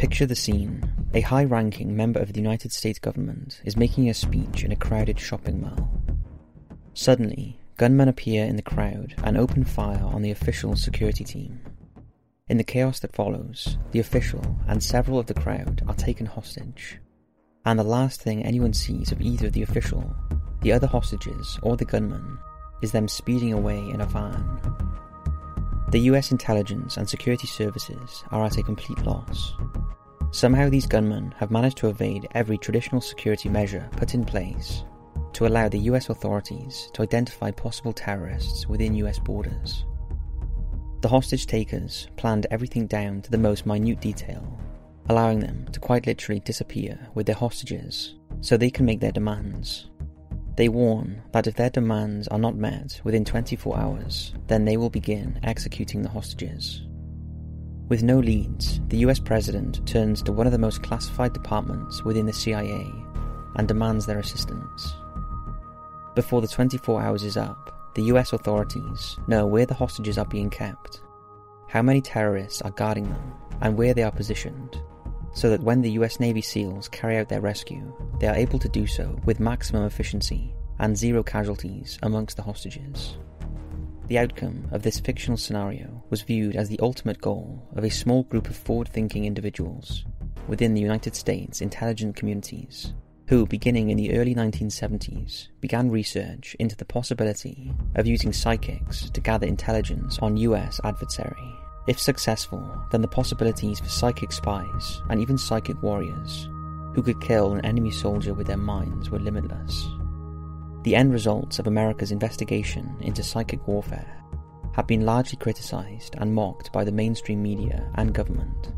Picture the scene. A high ranking member of the United States government is making a speech in a crowded shopping mall. Suddenly, gunmen appear in the crowd and open fire on the official security team. In the chaos that follows, the official and several of the crowd are taken hostage. And the last thing anyone sees of either the official, the other hostages, or the gunman is them speeding away in a van. The US intelligence and security services are at a complete loss. Somehow these gunmen have managed to evade every traditional security measure put in place to allow the US authorities to identify possible terrorists within US borders. The hostage takers planned everything down to the most minute detail, allowing them to quite literally disappear with their hostages so they can make their demands. They warn that if their demands are not met within 24 hours, then they will begin executing the hostages. With no leads, the US president turns to one of the most classified departments within the CIA and demands their assistance. Before the 24 hours is up, the US authorities know where the hostages are being kept, how many terrorists are guarding them, and where they are positioned, so that when the US Navy SEALs carry out their rescue, they are able to do so with maximum efficiency and zero casualties amongst the hostages. The outcome of this fictional scenario was viewed as the ultimate goal of a small group of forward thinking individuals within the United States intelligence communities who, beginning in the early 1970s, began research into the possibility of using psychics to gather intelligence on US adversary. If successful, then the possibilities for psychic spies and even psychic warriors who could kill an enemy soldier with their minds were limitless. The end results of America's investigation into psychic warfare have been largely criticised and mocked by the mainstream media and government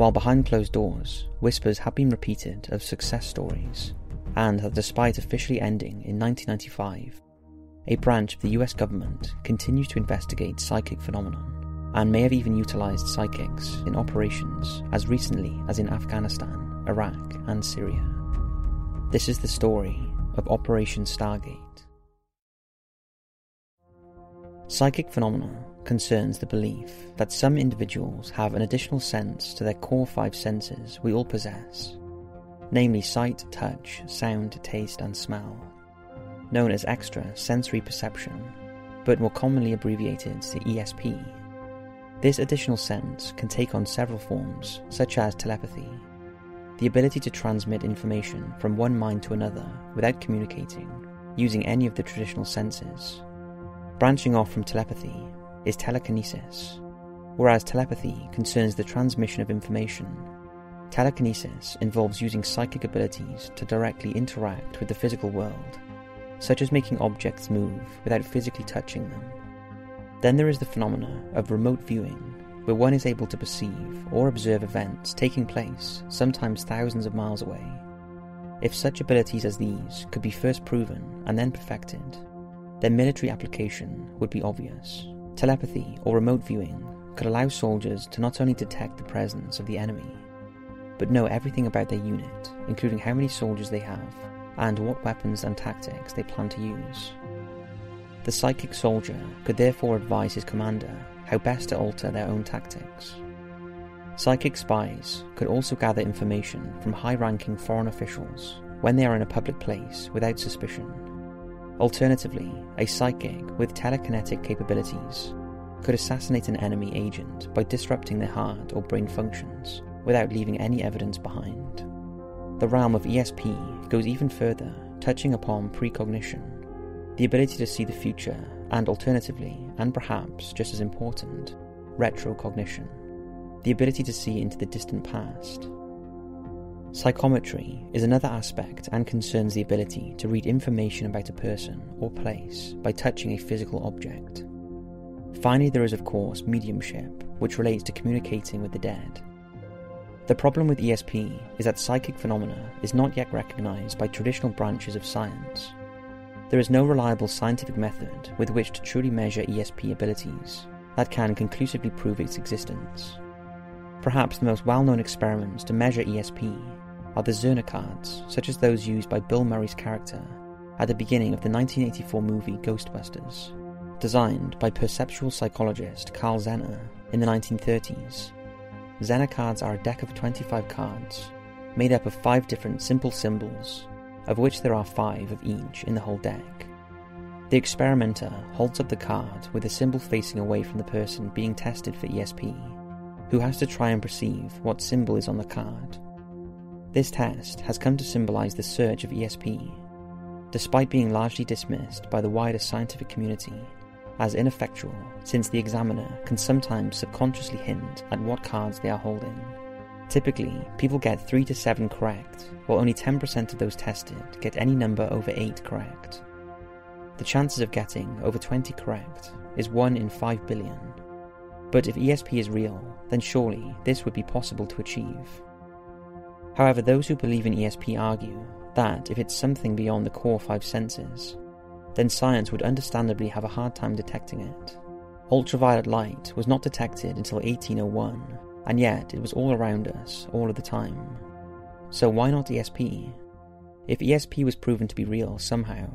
while behind closed doors, whispers have been repeated of success stories, and that despite officially ending in 1995, a branch of the US government continues to investigate psychic phenomenon, and may have even utilized psychics in operations as recently as in Afghanistan, Iraq, and Syria. This is the story of Operation Stargate. Psychic phenomena concerns the belief that some individuals have an additional sense to their core five senses we all possess, namely sight, touch, sound, taste, and smell, known as extra sensory perception, but more commonly abbreviated to ESP. This additional sense can take on several forms, such as telepathy, the ability to transmit information from one mind to another without communicating, using any of the traditional senses Branching off from telepathy is telekinesis. Whereas telepathy concerns the transmission of information, telekinesis involves using psychic abilities to directly interact with the physical world, such as making objects move without physically touching them. Then there is the phenomena of remote viewing, where one is able to perceive or observe events taking place sometimes thousands of miles away. If such abilities as these could be first proven and then perfected, their military application would be obvious. Telepathy or remote viewing could allow soldiers to not only detect the presence of the enemy, but know everything about their unit, including how many soldiers they have and what weapons and tactics they plan to use. The psychic soldier could therefore advise his commander how best to alter their own tactics. Psychic spies could also gather information from high ranking foreign officials when they are in a public place without suspicion Alternatively, a psychic with telekinetic capabilities could assassinate an enemy agent by disrupting their heart or brain functions without leaving any evidence behind. The realm of ESP goes even further, touching upon precognition, the ability to see the future, and alternatively, and perhaps just as important, retrocognition, the ability to see into the distant past Psychometry is another aspect and concerns the ability to read information about a person or place by touching a physical object. Finally, there is, of course, mediumship, which relates to communicating with the dead. The problem with ESP is that psychic phenomena is not yet recognized by traditional branches of science. There is no reliable scientific method with which to truly measure ESP abilities that can conclusively prove its existence. Perhaps the most well known experiments to measure ESP are the Zener cards, such as those used by Bill Murray's character at the beginning of the 1984 movie Ghostbusters, designed by perceptual psychologist Carl Zener in the 1930s. Zener cards are a deck of 25 cards, made up of five different simple symbols, of which there are five of each in the whole deck. The experimenter holds up the card with the symbol facing away from the person being tested for ESP, who has to try and perceive what symbol is on the card. This test has come to symbolize the surge of ESP, despite being largely dismissed by the wider scientific community as ineffectual, since the examiner can sometimes subconsciously hint at what cards they are holding. Typically, people get 3 to 7 correct, while only 10% of those tested get any number over 8 correct. The chances of getting over 20 correct is 1 in 5 billion. But if ESP is real, then surely this would be possible to achieve. However, those who believe in ESP argue that if it's something beyond the core five senses, then science would understandably have a hard time detecting it. Ultraviolet light was not detected until 1801, and yet it was all around us all of the time. So why not ESP? If ESP was proven to be real somehow,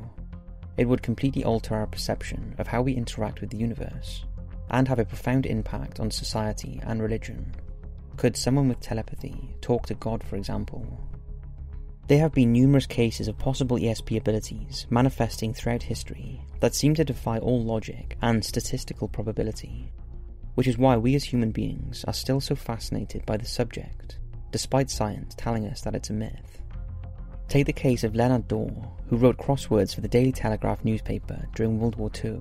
it would completely alter our perception of how we interact with the universe, and have a profound impact on society and religion. Could someone with telepathy talk to God, for example? There have been numerous cases of possible ESP abilities manifesting throughout history that seem to defy all logic and statistical probability, which is why we as human beings are still so fascinated by the subject, despite science telling us that it's a myth. Take the case of Leonard Dawe, who wrote crosswords for the Daily Telegraph newspaper during World War II.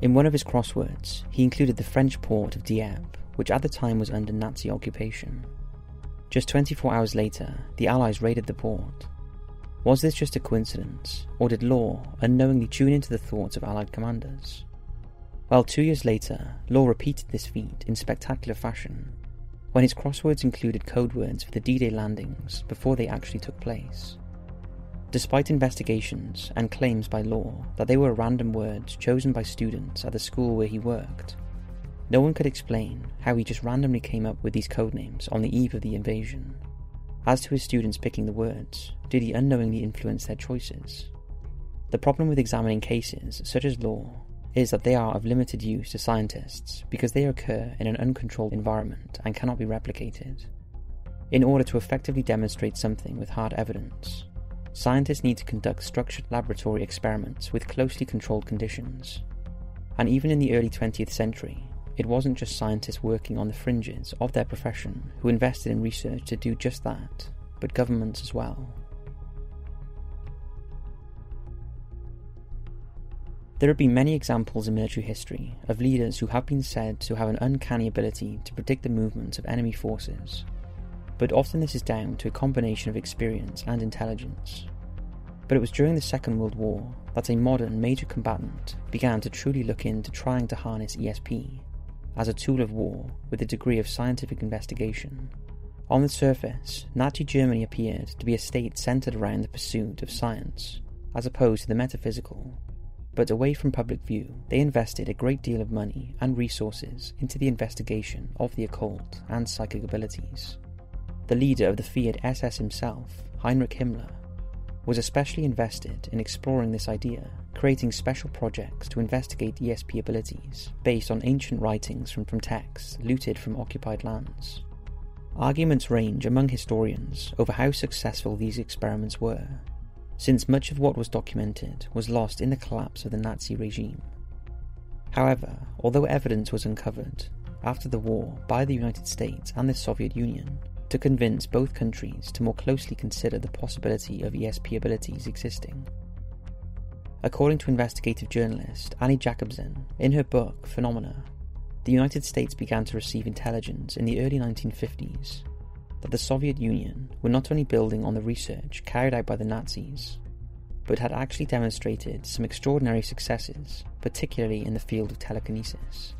In one of his crosswords, he included the French port of Dieppe, which at the time was under Nazi occupation. Just 24 hours later, the Allies raided the port. Was this just a coincidence, or did Law unknowingly tune into the thoughts of Allied commanders? Well, two years later, Law repeated this feat in spectacular fashion, when his crosswords included code words for the D Day landings before they actually took place. Despite investigations and claims by Law that they were random words chosen by students at the school where he worked, no one could explain how he just randomly came up with these code names on the eve of the invasion. As to his students picking the words, did he unknowingly influence their choices? The problem with examining cases, such as law, is that they are of limited use to scientists because they occur in an uncontrolled environment and cannot be replicated. In order to effectively demonstrate something with hard evidence, scientists need to conduct structured laboratory experiments with closely controlled conditions. And even in the early 20th century, it wasn't just scientists working on the fringes of their profession who invested in research to do just that, but governments as well. There have been many examples in military history of leaders who have been said to have an uncanny ability to predict the movements of enemy forces, but often this is down to a combination of experience and intelligence. But it was during the Second World War that a modern major combatant began to truly look into trying to harness ESP as a tool of war with a degree of scientific investigation. On the surface, Nazi Germany appeared to be a state centered around the pursuit of science, as opposed to the metaphysical. But away from public view, they invested a great deal of money and resources into the investigation of the occult and psychic abilities. The leader of the feared SS himself, Heinrich Himmler, was especially invested in exploring this idea, creating special projects to investigate ESP abilities based on ancient writings from, from texts looted from occupied lands. Arguments range among historians over how successful these experiments were, since much of what was documented was lost in the collapse of the Nazi regime. However, although evidence was uncovered after the war by the United States and the Soviet Union, to convince both countries to more closely consider the possibility of ESP abilities existing. According to investigative journalist Annie Jacobsen, in her book Phenomena, the United States began to receive intelligence in the early 1950s that the Soviet Union were not only building on the research carried out by the Nazis, but had actually demonstrated some extraordinary successes, particularly in the field of telekinesis.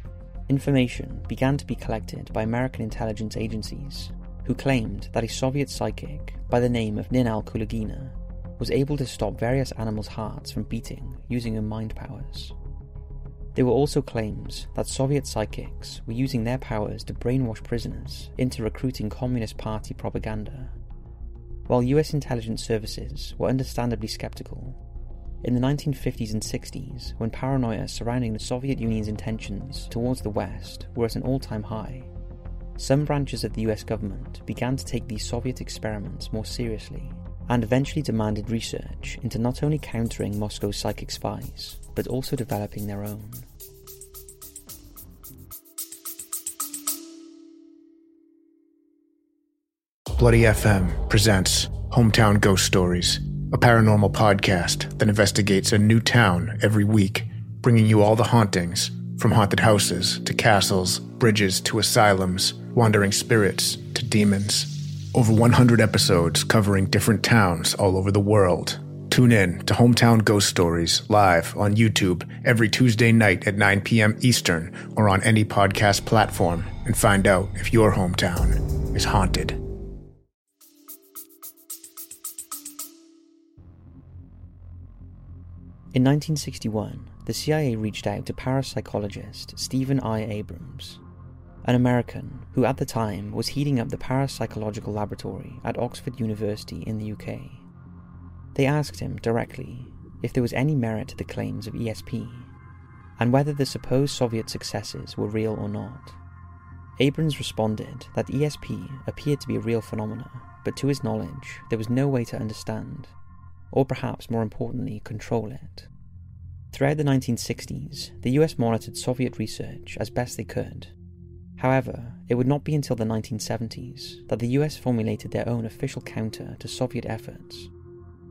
Information began to be collected by American intelligence agencies who claimed that a Soviet psychic by the name of Nina Kulagina was able to stop various animals' hearts from beating using her mind powers. There were also claims that Soviet psychics were using their powers to brainwash prisoners into recruiting Communist Party propaganda. While US intelligence services were understandably skeptical, in the 1950s and 60s, when paranoia surrounding the Soviet Union's intentions towards the West were at an all time high, some branches of the US government began to take these Soviet experiments more seriously and eventually demanded research into not only countering Moscow's psychic spies, but also developing their own. Bloody FM presents Hometown Ghost Stories, a paranormal podcast that investigates a new town every week, bringing you all the hauntings from haunted houses to castles, bridges to asylums, wandering spirits to demons. Over 100 episodes covering different towns all over the world. Tune in to Hometown Ghost Stories live on YouTube every Tuesday night at 9 p.m. Eastern or on any podcast platform and find out if your hometown is haunted. In 1961, the CIA reached out to parapsychologist Stephen I. Abrams, an American who at the time was heating up the parapsychological laboratory at Oxford University in the UK. They asked him directly if there was any merit to the claims of ESP, and whether the supposed Soviet successes were real or not. Abrams responded that ESP appeared to be a real phenomenon, but to his knowledge, there was no way to understand or perhaps more importantly, control it. Throughout the 1960s, the US monitored Soviet research as best they could. However, it would not be until the 1970s that the US formulated their own official counter to Soviet efforts,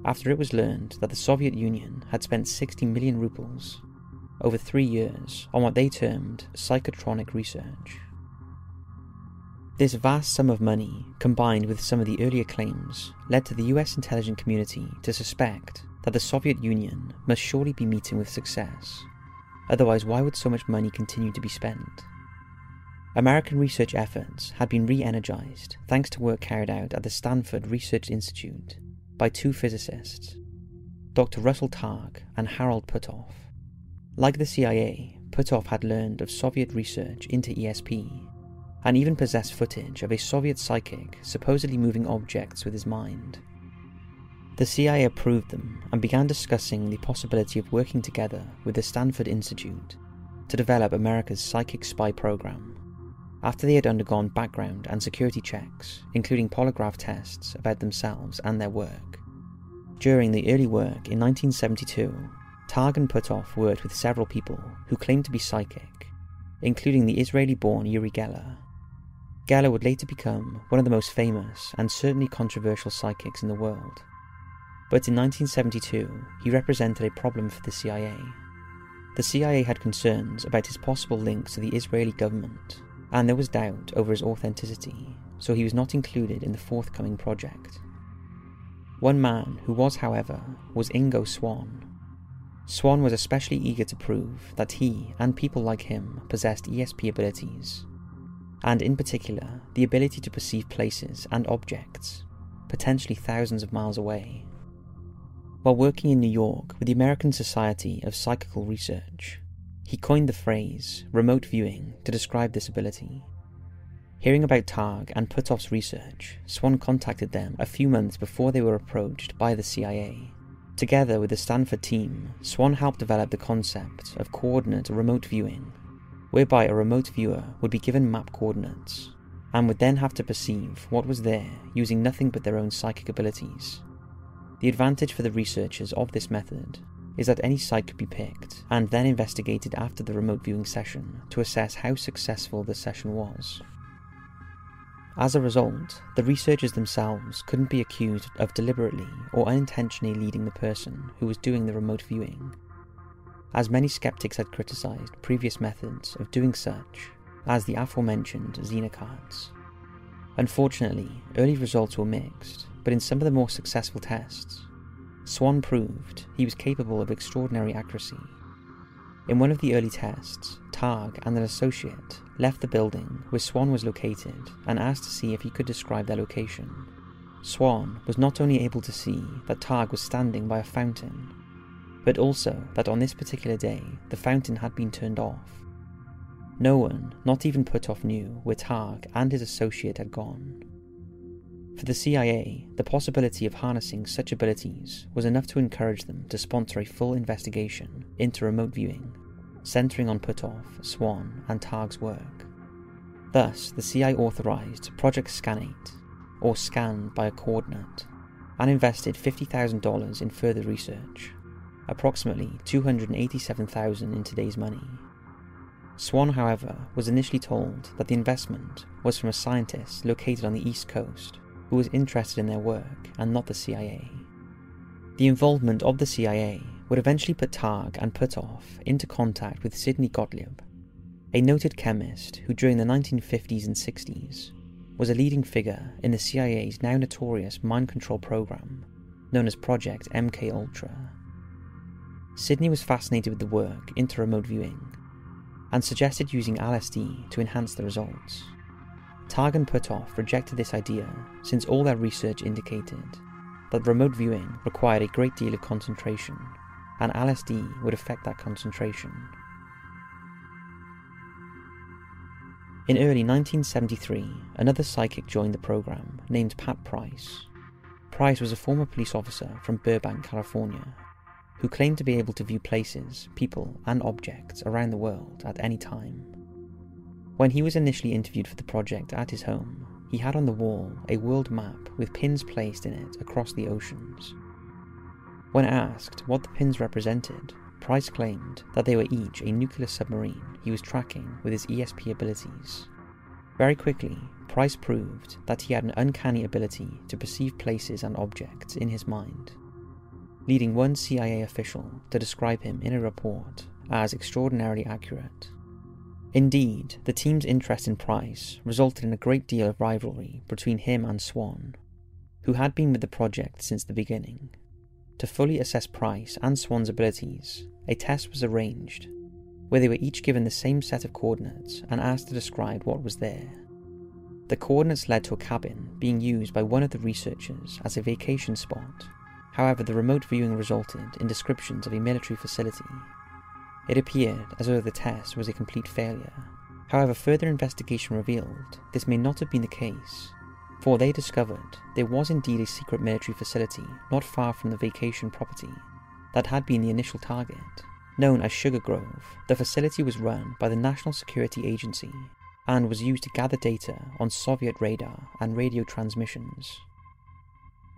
after it was learned that the Soviet Union had spent 60 million rubles over three years on what they termed psychotronic research. This vast sum of money, combined with some of the earlier claims, led to the US intelligence community to suspect that the Soviet Union must surely be meeting with success. Otherwise, why would so much money continue to be spent? American research efforts had been re energized thanks to work carried out at the Stanford Research Institute by two physicists, Dr. Russell Targ and Harold Puthoff. Like the CIA, Puthoff had learned of Soviet research into ESP and even possessed footage of a Soviet psychic supposedly moving objects with his mind. The CIA approved them and began discussing the possibility of working together with the Stanford Institute to develop America's psychic spy program. After they had undergone background and security checks, including polygraph tests about themselves and their work. During the early work in 1972, Targ and Puthoff worked with several people who claimed to be psychic, including the Israeli born Uri Geller Geller would later become one of the most famous and certainly controversial psychics in the world. But in 1972, he represented a problem for the CIA. The CIA had concerns about his possible links to the Israeli government, and there was doubt over his authenticity, so he was not included in the forthcoming project. One man who was, however, was Ingo Swann. Swann was especially eager to prove that he and people like him possessed ESP abilities and in particular, the ability to perceive places and objects, potentially thousands of miles away. While working in New York with the American Society of Psychical Research, he coined the phrase remote viewing to describe this ability. Hearing about Targ and Puthoff's research, Swann contacted them a few months before they were approached by the CIA. Together with the Stanford team, Swann helped develop the concept of coordinate remote viewing whereby a remote viewer would be given map coordinates and would then have to perceive what was there using nothing but their own psychic abilities. The advantage for the researchers of this method is that any site could be picked and then investigated after the remote viewing session to assess how successful the session was. As a result, the researchers themselves couldn't be accused of deliberately or unintentionally leading the person who was doing the remote viewing as many skeptics had criticised previous methods of doing such, as the aforementioned Zener cards. Unfortunately, early results were mixed, but in some of the more successful tests, Swann proved he was capable of extraordinary accuracy. In one of the early tests, Targ and an associate left the building where Swann was located and asked to see if he could describe their location. Swann was not only able to see that Targ was standing by a fountain, but also that on this particular day the fountain had been turned off. No one, not even Puthoff, knew where Targ and his associate had gone. For the CIA, the possibility of harnessing such abilities was enough to encourage them to sponsor a full investigation into remote viewing, centering on Puthoff, Swann, and Targ's work. Thus, the CIA authorised Project Scanate, or Scan by a Coordinate, and invested $50,000 in further research, approximately 287,000 in today's money. Swann, however, was initially told that the investment was from a scientist located on the East Coast who was interested in their work and not the CIA. The involvement of the CIA would eventually put Targ and Puthoff into contact with Sidney Gottlieb, a noted chemist who during the 1950s and 60s was a leading figure in the CIA's now notorious mind control program known as Project MK Ultra. Sidney was fascinated with the work into remote viewing and suggested using LSD to enhance the results. Targ and rejected this idea since all their research indicated that remote viewing required a great deal of concentration, and LSD would affect that concentration. In early 1973, another psychic joined the program named Pat Price. Price was a former police officer from Burbank, California, who claimed to be able to view places, people, and objects around the world at any time. When he was initially interviewed for the project at his home, he had on the wall a world map with pins placed in it across the oceans. When asked what the pins represented, Price claimed that they were each a nuclear submarine he was tracking with his ESP abilities. Very quickly, Price proved that he had an uncanny ability to perceive places and objects in his mind, leading one CIA official to describe him in a report as extraordinarily accurate. Indeed, the team's interest in Price resulted in a great deal of rivalry between him and Swann, who had been with the project since the beginning. To fully assess Price and Swann's abilities, a test was arranged where they were each given the same set of coordinates and asked to describe what was there. The coordinates led to a cabin being used by one of the researchers as a vacation spot. However, the remote viewing resulted in descriptions of a military facility it appeared as though the test was a complete failure. However, further investigation revealed this may not have been the case, for they discovered there was indeed a secret military facility not far from the vacation property that had been the initial target. Known as Sugar Grove, the facility was run by the National Security Agency and was used to gather data on Soviet radar and radio transmissions.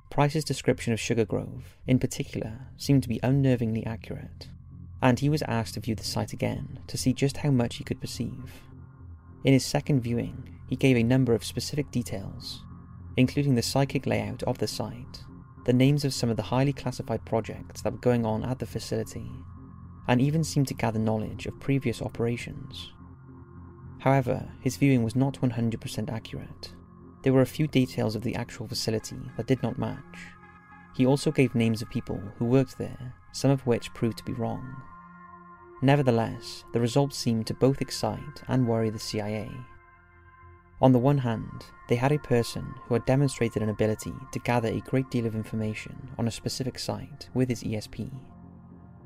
Price's description of Sugar Grove, in particular, seemed to be unnervingly accurate and he was asked to view the site again to see just how much he could perceive. In his second viewing, he gave a number of specific details, including the psychic layout of the site, the names of some of the highly classified projects that were going on at the facility, and even seemed to gather knowledge of previous operations. However, his viewing was not 100% accurate. There were a few details of the actual facility that did not match. He also gave names of people who worked there, some of which proved to be wrong. Nevertheless, the results seemed to both excite and worry the CIA. On the one hand, they had a person who had demonstrated an ability to gather a great deal of information on a specific site with his ESP.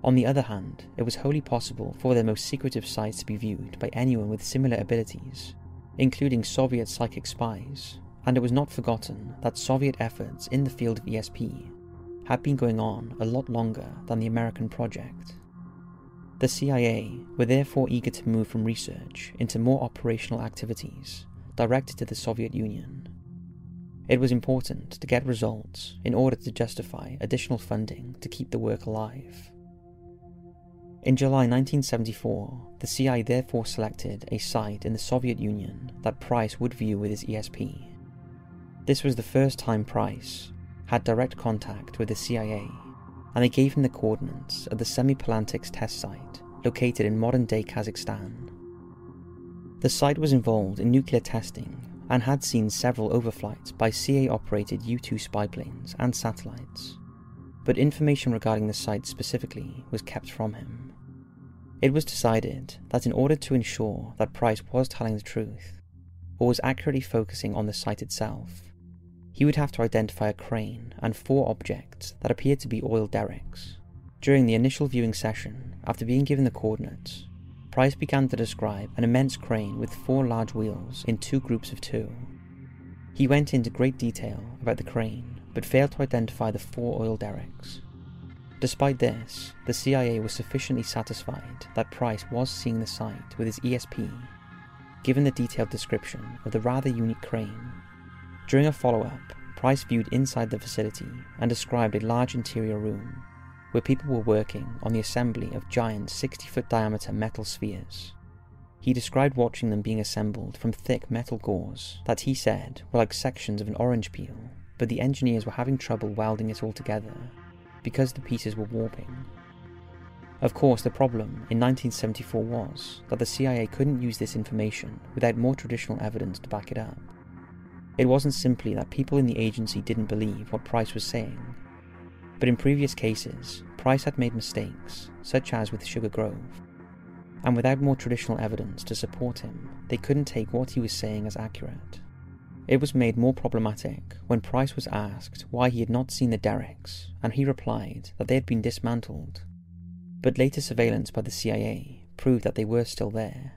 On the other hand, it was wholly possible for their most secretive sites to be viewed by anyone with similar abilities, including Soviet psychic spies, and it was not forgotten that Soviet efforts in the field of ESP had been going on a lot longer than the American project. The CIA were therefore eager to move from research into more operational activities directed to the Soviet Union. It was important to get results in order to justify additional funding to keep the work alive. In July 1974, the CIA therefore selected a site in the Soviet Union that Price would view with his ESP. This was the first time Price had direct contact with the CIA and they gave him the coordinates of the Semipalatinsk test site located in modern day Kazakhstan. The site was involved in nuclear testing and had seen several overflights by CIA operated U 2 spy planes and satellites, but information regarding the site specifically was kept from him. It was decided that in order to ensure that Price was telling the truth, or was accurately focusing on the site itself, he would have to identify a crane and four objects that appeared to be oil derricks. During the initial viewing session, after being given the coordinates, Price began to describe an immense crane with four large wheels in two groups of two. He went into great detail about the crane, but failed to identify the four oil derricks. Despite this, the CIA was sufficiently satisfied that Price was seeing the site with his ESP, given the detailed description of the rather unique crane. During a follow up, Price viewed inside the facility and described a large interior room where people were working on the assembly of giant 60 foot diameter metal spheres. He described watching them being assembled from thick metal gauze that he said were like sections of an orange peel, but the engineers were having trouble welding it all together because the pieces were warping. Of course, the problem in 1974 was that the CIA couldn't use this information without more traditional evidence to back it up. It wasn't simply that people in the agency didn't believe what Price was saying, but in previous cases, Price had made mistakes, such as with Sugar Grove, and without more traditional evidence to support him, they couldn't take what he was saying as accurate. It was made more problematic when Price was asked why he had not seen the derricks, and he replied that they had been dismantled. But later surveillance by the CIA proved that they were still there.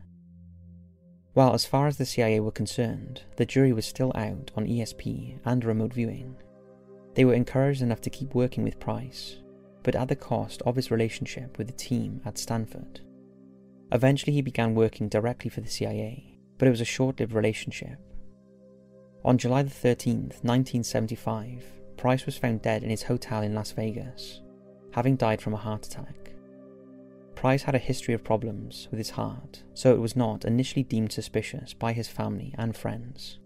While, as far as the CIA were concerned, the jury was still out on ESP and remote viewing, they were encouraged enough to keep working with Price, but at the cost of his relationship with the team at Stanford. Eventually, he began working directly for the CIA, but it was a short lived relationship. On July the 13th, 1975, Price was found dead in his hotel in Las Vegas, having died from a heart attack. Price had a history of problems with his heart, so it was not initially deemed suspicious by his family and friends.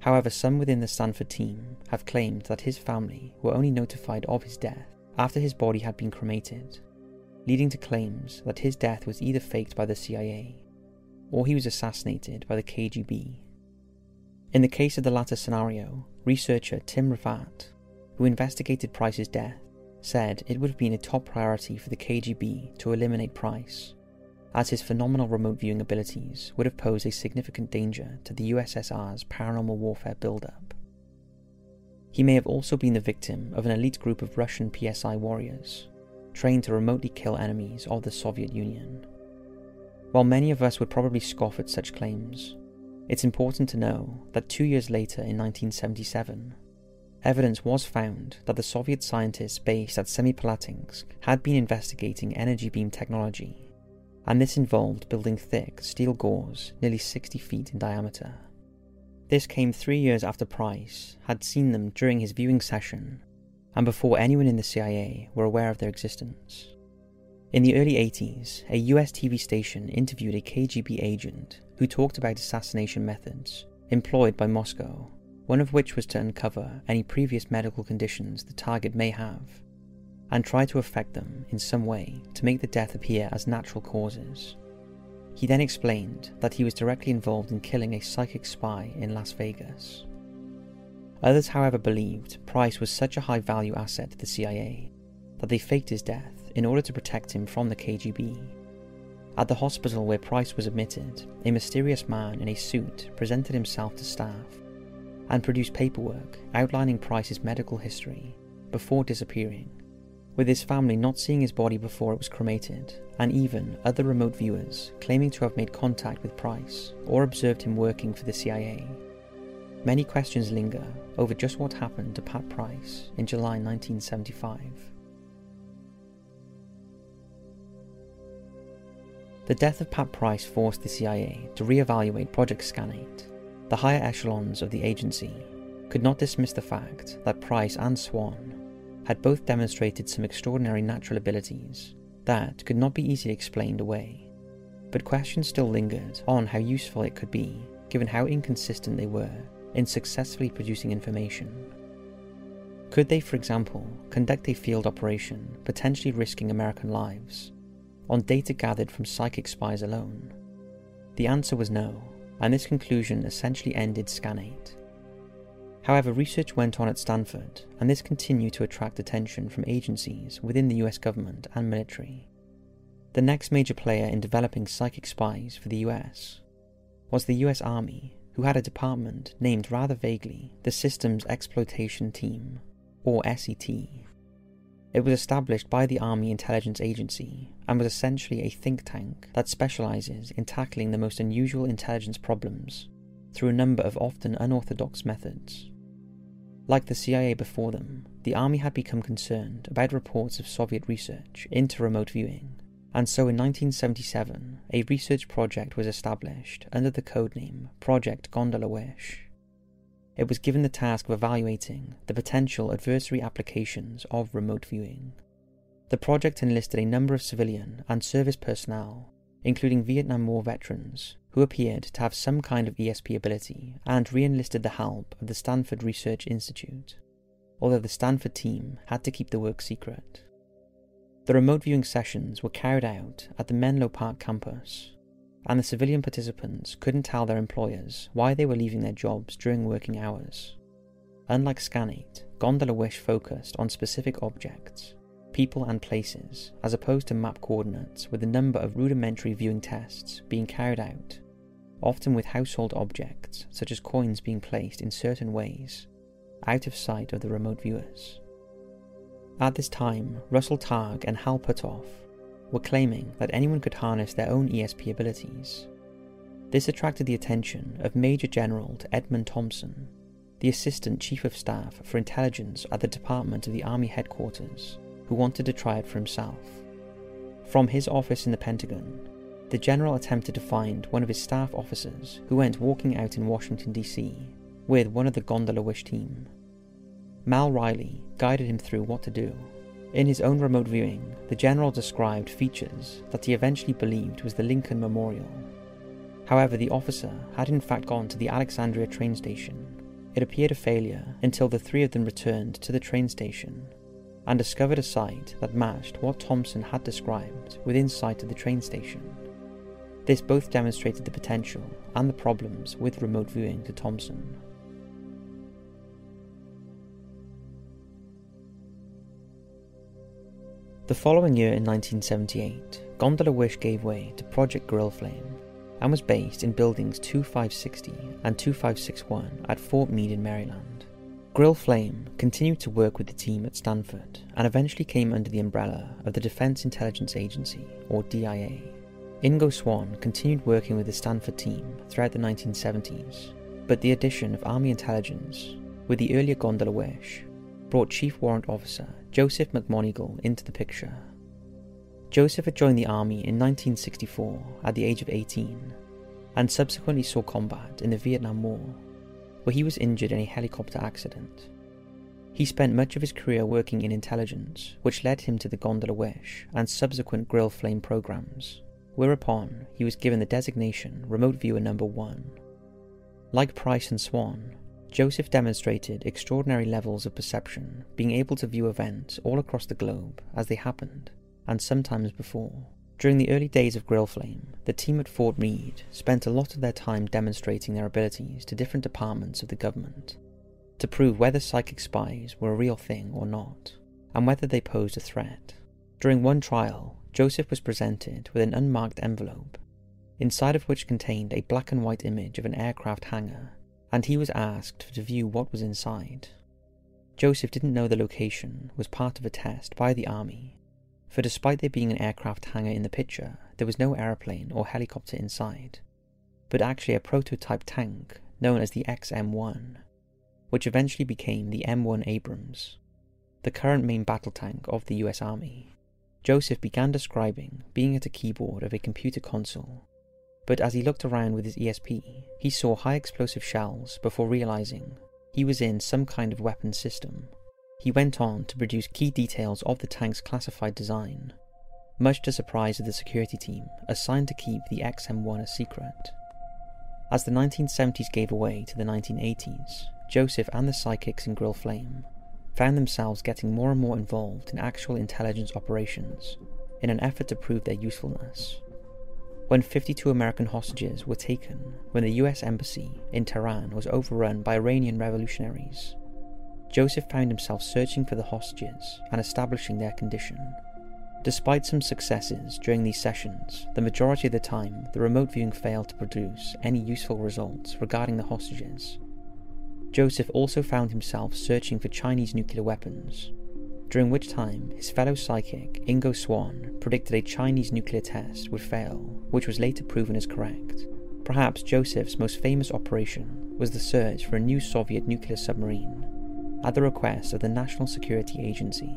However, some within the Stanford team have claimed that his family were only notified of his death after his body had been cremated, leading to claims that his death was either faked by the CIA or he was assassinated by the KGB. In the case of the latter scenario, researcher Tim Rifat, who investigated Price's death, said it would have been a top priority for the KGB to eliminate Price, as his phenomenal remote viewing abilities would have posed a significant danger to the USSR's paranormal warfare buildup. He may have also been the victim of an elite group of Russian PSI warriors, trained to remotely kill enemies of the Soviet Union. While many of us would probably scoff at such claims, it's important to know that two years later in 1977, evidence was found that the Soviet scientists based at Semipalatinsk had been investigating energy beam technology, and this involved building thick steel gauze nearly 60 feet in diameter. This came three years after Price had seen them during his viewing session, and before anyone in the CIA were aware of their existence. In the early 80s, a US TV station interviewed a KGB agent who talked about assassination methods employed by Moscow one of which was to uncover any previous medical conditions the target may have, and try to affect them in some way to make the death appear as natural causes. He then explained that he was directly involved in killing a psychic spy in Las Vegas. Others, however, believed Price was such a high value asset to the CIA that they faked his death in order to protect him from the KGB. At the hospital where Price was admitted, a mysterious man in a suit presented himself to staff and produced paperwork outlining Price's medical history before disappearing, with his family not seeing his body before it was cremated, and even other remote viewers claiming to have made contact with Price or observed him working for the CIA. Many questions linger over just what happened to Pat Price in July 1975. The death of Pat Price forced the CIA to re-evaluate Project Scanate the higher echelons of the agency could not dismiss the fact that Price and Swann had both demonstrated some extraordinary natural abilities that could not be easily explained away. But questions still lingered on how useful it could be, given how inconsistent they were in successfully producing information. Could they, for example, conduct a field operation potentially risking American lives on data gathered from psychic spies alone? The answer was no and this conclusion essentially ended Scanate. However, research went on at Stanford, and this continued to attract attention from agencies within the US government and military. The next major player in developing psychic spies for the US was the US Army, who had a department named rather vaguely the Systems Exploitation Team, or SET. It was established by the Army Intelligence Agency and was essentially a think tank that specializes in tackling the most unusual intelligence problems through a number of often unorthodox methods. Like the CIA before them, the Army had become concerned about reports of Soviet research into remote viewing and so in 1977 a research project was established under the codename Project Gondola Wish. It was given the task of evaluating the potential adversary applications of remote viewing. The project enlisted a number of civilian and service personnel, including Vietnam War veterans, who appeared to have some kind of ESP ability and re enlisted the help of the Stanford Research Institute, although the Stanford team had to keep the work secret. The remote viewing sessions were carried out at the Menlo Park campus, and the civilian participants couldn't tell their employers why they were leaving their jobs during working hours. Unlike Scanate, Gondola Wish focused on specific objects, people, and places, as opposed to map coordinates with a number of rudimentary viewing tests being carried out, often with household objects such as coins being placed in certain ways, out of sight of the remote viewers. At this time, Russell Targ and Hal Puthoff were claiming that anyone could harness their own ESP abilities. This attracted the attention of Major General Edmund Thompson, the Assistant Chief of Staff for Intelligence at the Department of the Army Headquarters, who wanted to try it for himself. From his office in the Pentagon, the general attempted to find one of his staff officers who went walking out in Washington, D.C. with one of the Gondola Wish team. Mal Riley guided him through what to do. In his own remote viewing, the general described features that he eventually believed was the Lincoln Memorial. However, the officer had in fact gone to the Alexandria train station. It appeared a failure until the three of them returned to the train station and discovered a site that matched what Thompson had described within sight of the train station. This both demonstrated the potential and the problems with remote viewing to Thompson. The following year in 1978, Gondola Wish gave way to Project Grill Flame and was based in buildings 2560 and 2561 at Fort Meade in Maryland. Grill Flame continued to work with the team at Stanford and eventually came under the umbrella of the Defense Intelligence Agency, or DIA. Ingo Swann continued working with the Stanford team throughout the 1970s, but the addition of Army intelligence, with the earlier Gondola Wish, brought Chief Warrant Officer Joseph McMoneagle into the picture. Joseph had joined the army in 1964 at the age of 18 and subsequently saw combat in the Vietnam War, where he was injured in a helicopter accident. He spent much of his career working in intelligence, which led him to the Gondola Wish and subsequent Grill Flame programs, whereupon he was given the designation Remote Viewer Number 1. Like Price and Swann, Joseph demonstrated extraordinary levels of perception, being able to view events all across the globe as they happened, and sometimes before. During the early days of Grill Flame, the team at Fort Meade spent a lot of their time demonstrating their abilities to different departments of the government to prove whether psychic spies were a real thing or not, and whether they posed a threat. During one trial, Joseph was presented with an unmarked envelope, inside of which contained a black and white image of an aircraft hangar and he was asked to view what was inside. Joseph didn't know the location was part of a test by the army, for despite there being an aircraft hangar in the picture, there was no aeroplane or helicopter inside, but actually a prototype tank known as the XM1, which eventually became the M1 Abrams, the current main battle tank of the US Army. Joseph began describing being at a keyboard of a computer console but as he looked around with his ESP, he saw high explosive shells before realizing he was in some kind of weapon system. He went on to produce key details of the tank's classified design, much to surprise of the security team assigned to keep the XM1 a secret. As the 1970s gave way to the 1980s, Joseph and the psychics in Grill Flame found themselves getting more and more involved in actual intelligence operations in an effort to prove their usefulness when 52 American hostages were taken when the US Embassy in Tehran was overrun by Iranian revolutionaries. Joseph found himself searching for the hostages and establishing their condition. Despite some successes during these sessions, the majority of the time the remote viewing failed to produce any useful results regarding the hostages. Joseph also found himself searching for Chinese nuclear weapons, during which time his fellow psychic Ingo Swann, predicted a Chinese nuclear test would fail, which was later proven as correct. Perhaps Joseph's most famous operation was the search for a new Soviet nuclear submarine, at the request of the National Security Agency.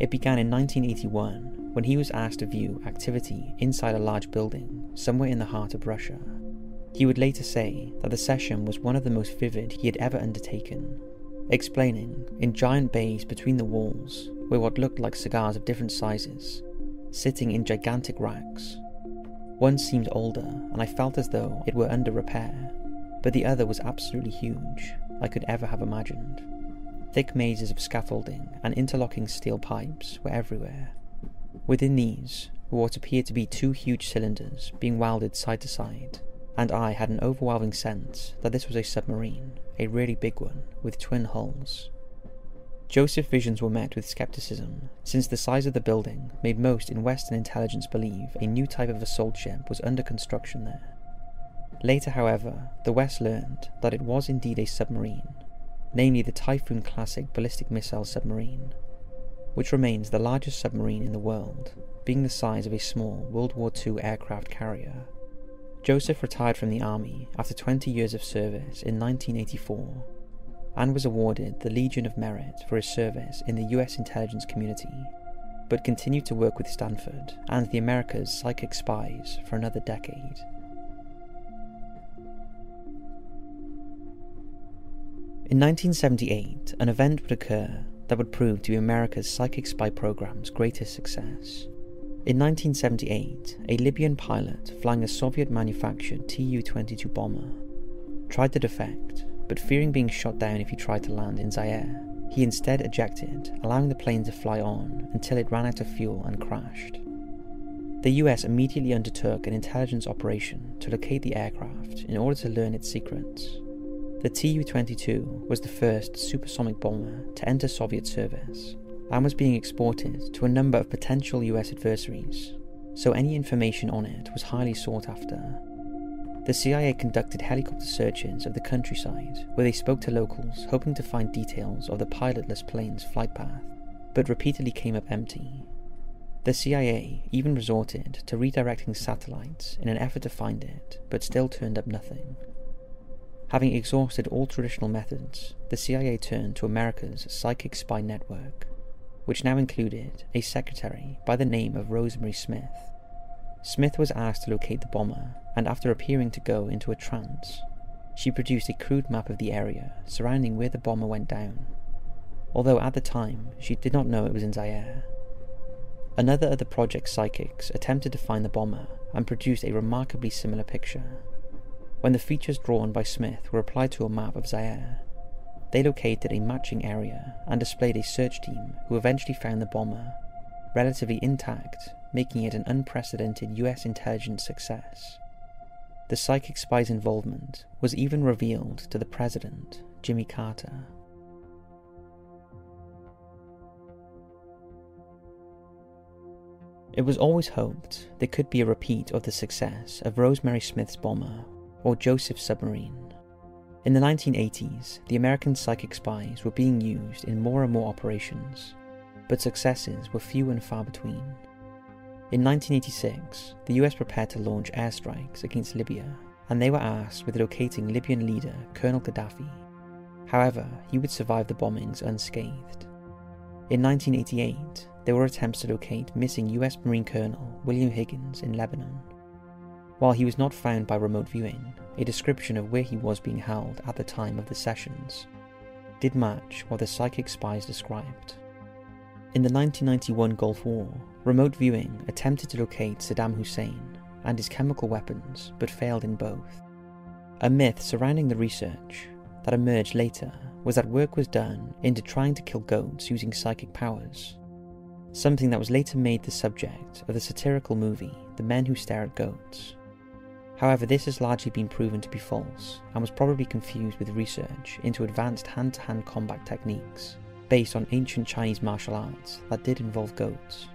It began in 1981 when he was asked to view activity inside a large building somewhere in the heart of Russia. He would later say that the session was one of the most vivid he had ever undertaken, explaining, in giant bays between the walls were what looked like cigars of different sizes, sitting in gigantic racks. One seemed older, and I felt as though it were under repair, but the other was absolutely huge, I could ever have imagined. Thick mazes of scaffolding and interlocking steel pipes were everywhere. Within these were what appeared to be two huge cylinders being welded side to side, and I had an overwhelming sense that this was a submarine, a really big one, with twin hulls. Joseph's visions were met with skepticism, since the size of the building made most in Western intelligence believe a new type of assault ship was under construction there. Later, however, the West learned that it was indeed a submarine, namely the Typhoon class ballistic missile submarine, which remains the largest submarine in the world, being the size of a small World War II aircraft carrier. Joseph retired from the army after 20 years of service in 1984 and was awarded the Legion of Merit for his service in the US intelligence community, but continued to work with Stanford and the America's psychic spies for another decade. In 1978, an event would occur that would prove to be America's psychic spy program's greatest success. In 1978, a Libyan pilot flying a Soviet manufactured Tu 22 bomber tried to defect but fearing being shot down if he tried to land in Zaire, he instead ejected, allowing the plane to fly on until it ran out of fuel and crashed. The US immediately undertook an intelligence operation to locate the aircraft in order to learn its secrets. The Tu 22 was the first supersonic bomber to enter Soviet service and was being exported to a number of potential US adversaries, so any information on it was highly sought after the CIA conducted helicopter searches of the countryside, where they spoke to locals hoping to find details of the pilotless plane's flight path, but repeatedly came up empty. The CIA even resorted to redirecting satellites in an effort to find it, but still turned up nothing. Having exhausted all traditional methods, the CIA turned to America's psychic spy network, which now included a secretary by the name of Rosemary Smith. Smith was asked to locate the bomber and after appearing to go into a trance, she produced a crude map of the area surrounding where the bomber went down, although at the time she did not know it was in Zaire. Another of the project's psychics attempted to find the bomber and produced a remarkably similar picture. When the features drawn by Smith were applied to a map of Zaire, they located a matching area and displayed a search team who eventually found the bomber, relatively intact, making it an unprecedented US intelligence success. The psychic spy's involvement was even revealed to the president, Jimmy Carter. It was always hoped there could be a repeat of the success of Rosemary Smith's bomber or Joseph's submarine. In the 1980s, the American psychic spies were being used in more and more operations, but successes were few and far between. In 1986, the US prepared to launch airstrikes against Libya, and they were asked with locating Libyan leader Colonel Gaddafi. However, he would survive the bombings unscathed. In 1988, there were attempts to locate missing US Marine Colonel William Higgins in Lebanon. While he was not found by remote viewing, a description of where he was being held at the time of the sessions did match what the psychic spies described. In the 1991 Gulf War, remote viewing attempted to locate Saddam Hussein and his chemical weapons, but failed in both. A myth surrounding the research that emerged later was that work was done into trying to kill goats using psychic powers, something that was later made the subject of the satirical movie The Men Who Stare at Goats. However, this has largely been proven to be false and was probably confused with research into advanced hand to hand combat techniques based on ancient Chinese martial arts that did involve goats.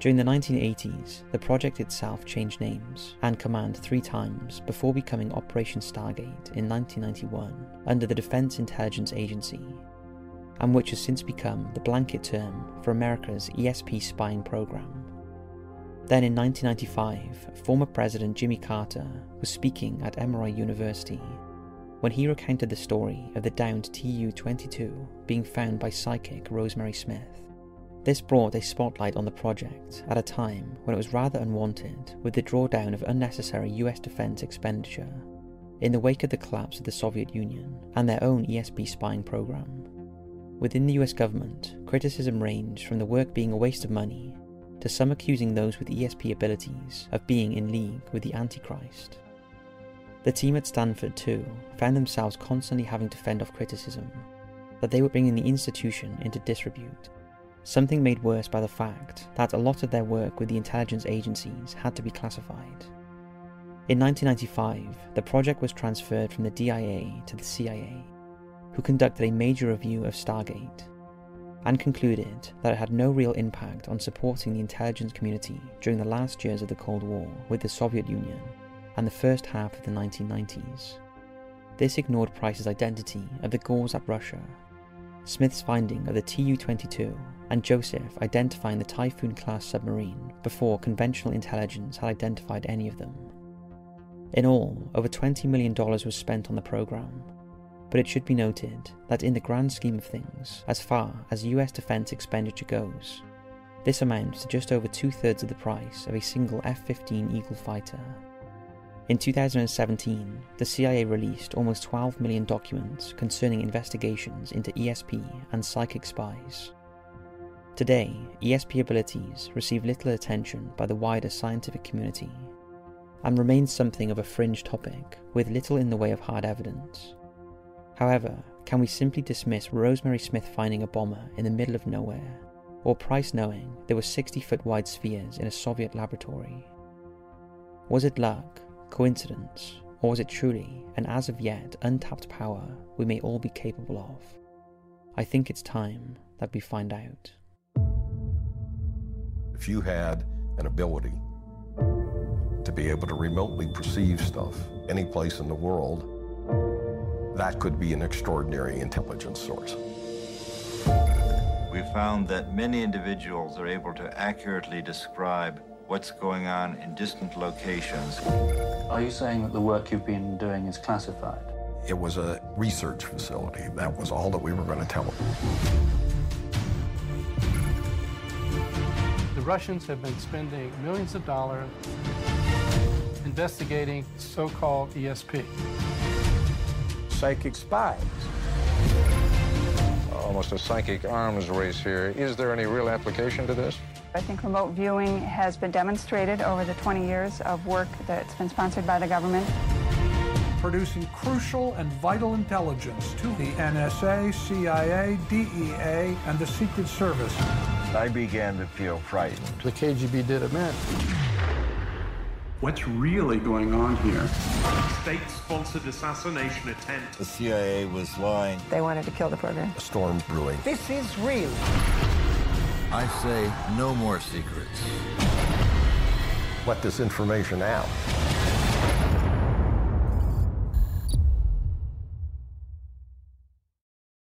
During the 1980s, the project itself changed names and command three times before becoming Operation Stargate in 1991 under the Defense Intelligence Agency, and which has since become the blanket term for America's ESP spying program. Then in 1995, former President Jimmy Carter was speaking at Emory University when he recounted the story of the downed Tu 22 being found by psychic Rosemary Smith. This brought a spotlight on the project at a time when it was rather unwanted with the drawdown of unnecessary US defense expenditure in the wake of the collapse of the Soviet Union and their own ESP spying program. Within the US government, criticism ranged from the work being a waste of money to some accusing those with ESP abilities of being in league with the Antichrist. The team at Stanford, too, found themselves constantly having to fend off criticism that they were bringing the institution into disrepute, something made worse by the fact that a lot of their work with the intelligence agencies had to be classified. In 1995, the project was transferred from the DIA to the CIA, who conducted a major review of Stargate and concluded that it had no real impact on supporting the intelligence community during the last years of the Cold War with the Soviet Union and the first half of the 1990s. This ignored Price's identity of the goals at Russia, Smith's finding of the Tu 22, and Joseph identifying the Typhoon class submarine before conventional intelligence had identified any of them. In all, over $20 million was spent on the program, but it should be noted that in the grand scheme of things, as far as US defence expenditure goes, this amounts to just over two thirds of the price of a single F 15 Eagle fighter. In 2017, the CIA released almost 12 million documents concerning investigations into ESP and psychic spies. Today, ESP abilities receive little attention by the wider scientific community and remain something of a fringe topic with little in the way of hard evidence. However, can we simply dismiss Rosemary Smith finding a bomber in the middle of nowhere, or Price knowing there were 60 foot wide spheres in a Soviet laboratory? Was it luck, coincidence, or was it truly an as of yet untapped power we may all be capable of? I think it's time that we find out. If you had an ability to be able to remotely perceive stuff any place in the world, that could be an extraordinary intelligence source. We found that many individuals are able to accurately describe what's going on in distant locations. Are you saying that the work you've been doing is classified? It was a research facility. That was all that we were going to tell them. The Russians have been spending millions of dollars investigating so-called ESP psychic spies. Almost a psychic arms race here. Is there any real application to this? I think remote viewing has been demonstrated over the 20 years of work that's been sponsored by the government. Producing crucial and vital intelligence to the NSA, CIA, DEA, and the Secret Service. I began to feel frightened. The KGB did admit What's really going on here? State-sponsored assassination attempt. The CIA was lying. They wanted to kill the program. A storm brewing. This is real. I say no more secrets. Let this information out.